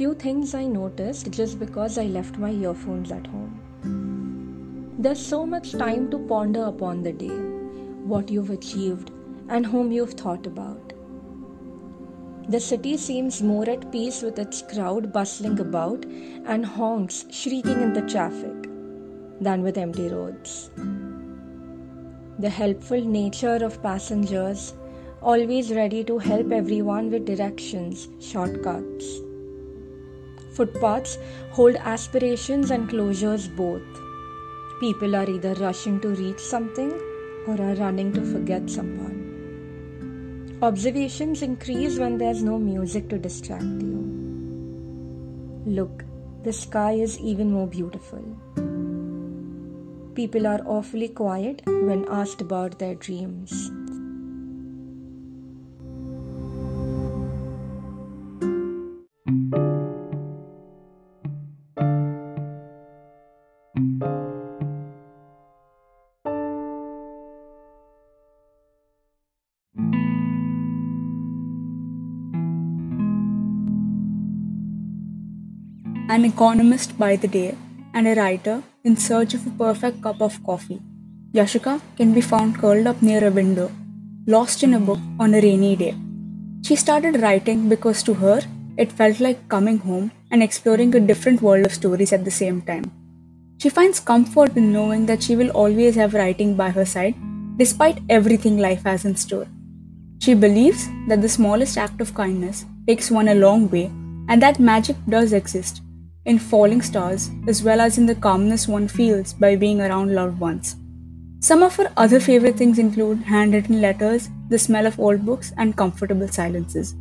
few things I noticed just because I left my earphones at home. There's so much time to ponder upon the day, what you've achieved, and whom you've thought about. The city seems more at peace with its crowd bustling about and honks shrieking in the traffic than with empty roads. The helpful nature of passengers, always ready to help everyone with directions, shortcuts. Footpaths hold aspirations and closures both. People are either rushing to reach something or are running to forget someone. Observations increase when there's no music to distract you. Look, the sky is even more beautiful. People are awfully quiet when asked about their dreams. An economist by the day, and a writer in search of a perfect cup of coffee. Yashika can be found curled up near a window, lost in a book on a rainy day. She started writing because to her, it felt like coming home and exploring a different world of stories at the same time. She finds comfort in knowing that she will always have writing by her side despite everything life has in store. She believes that the smallest act of kindness takes one a long way and that magic does exist in falling stars as well as in the calmness one feels by being around loved ones. Some of her other favorite things include handwritten letters, the smell of old books, and comfortable silences.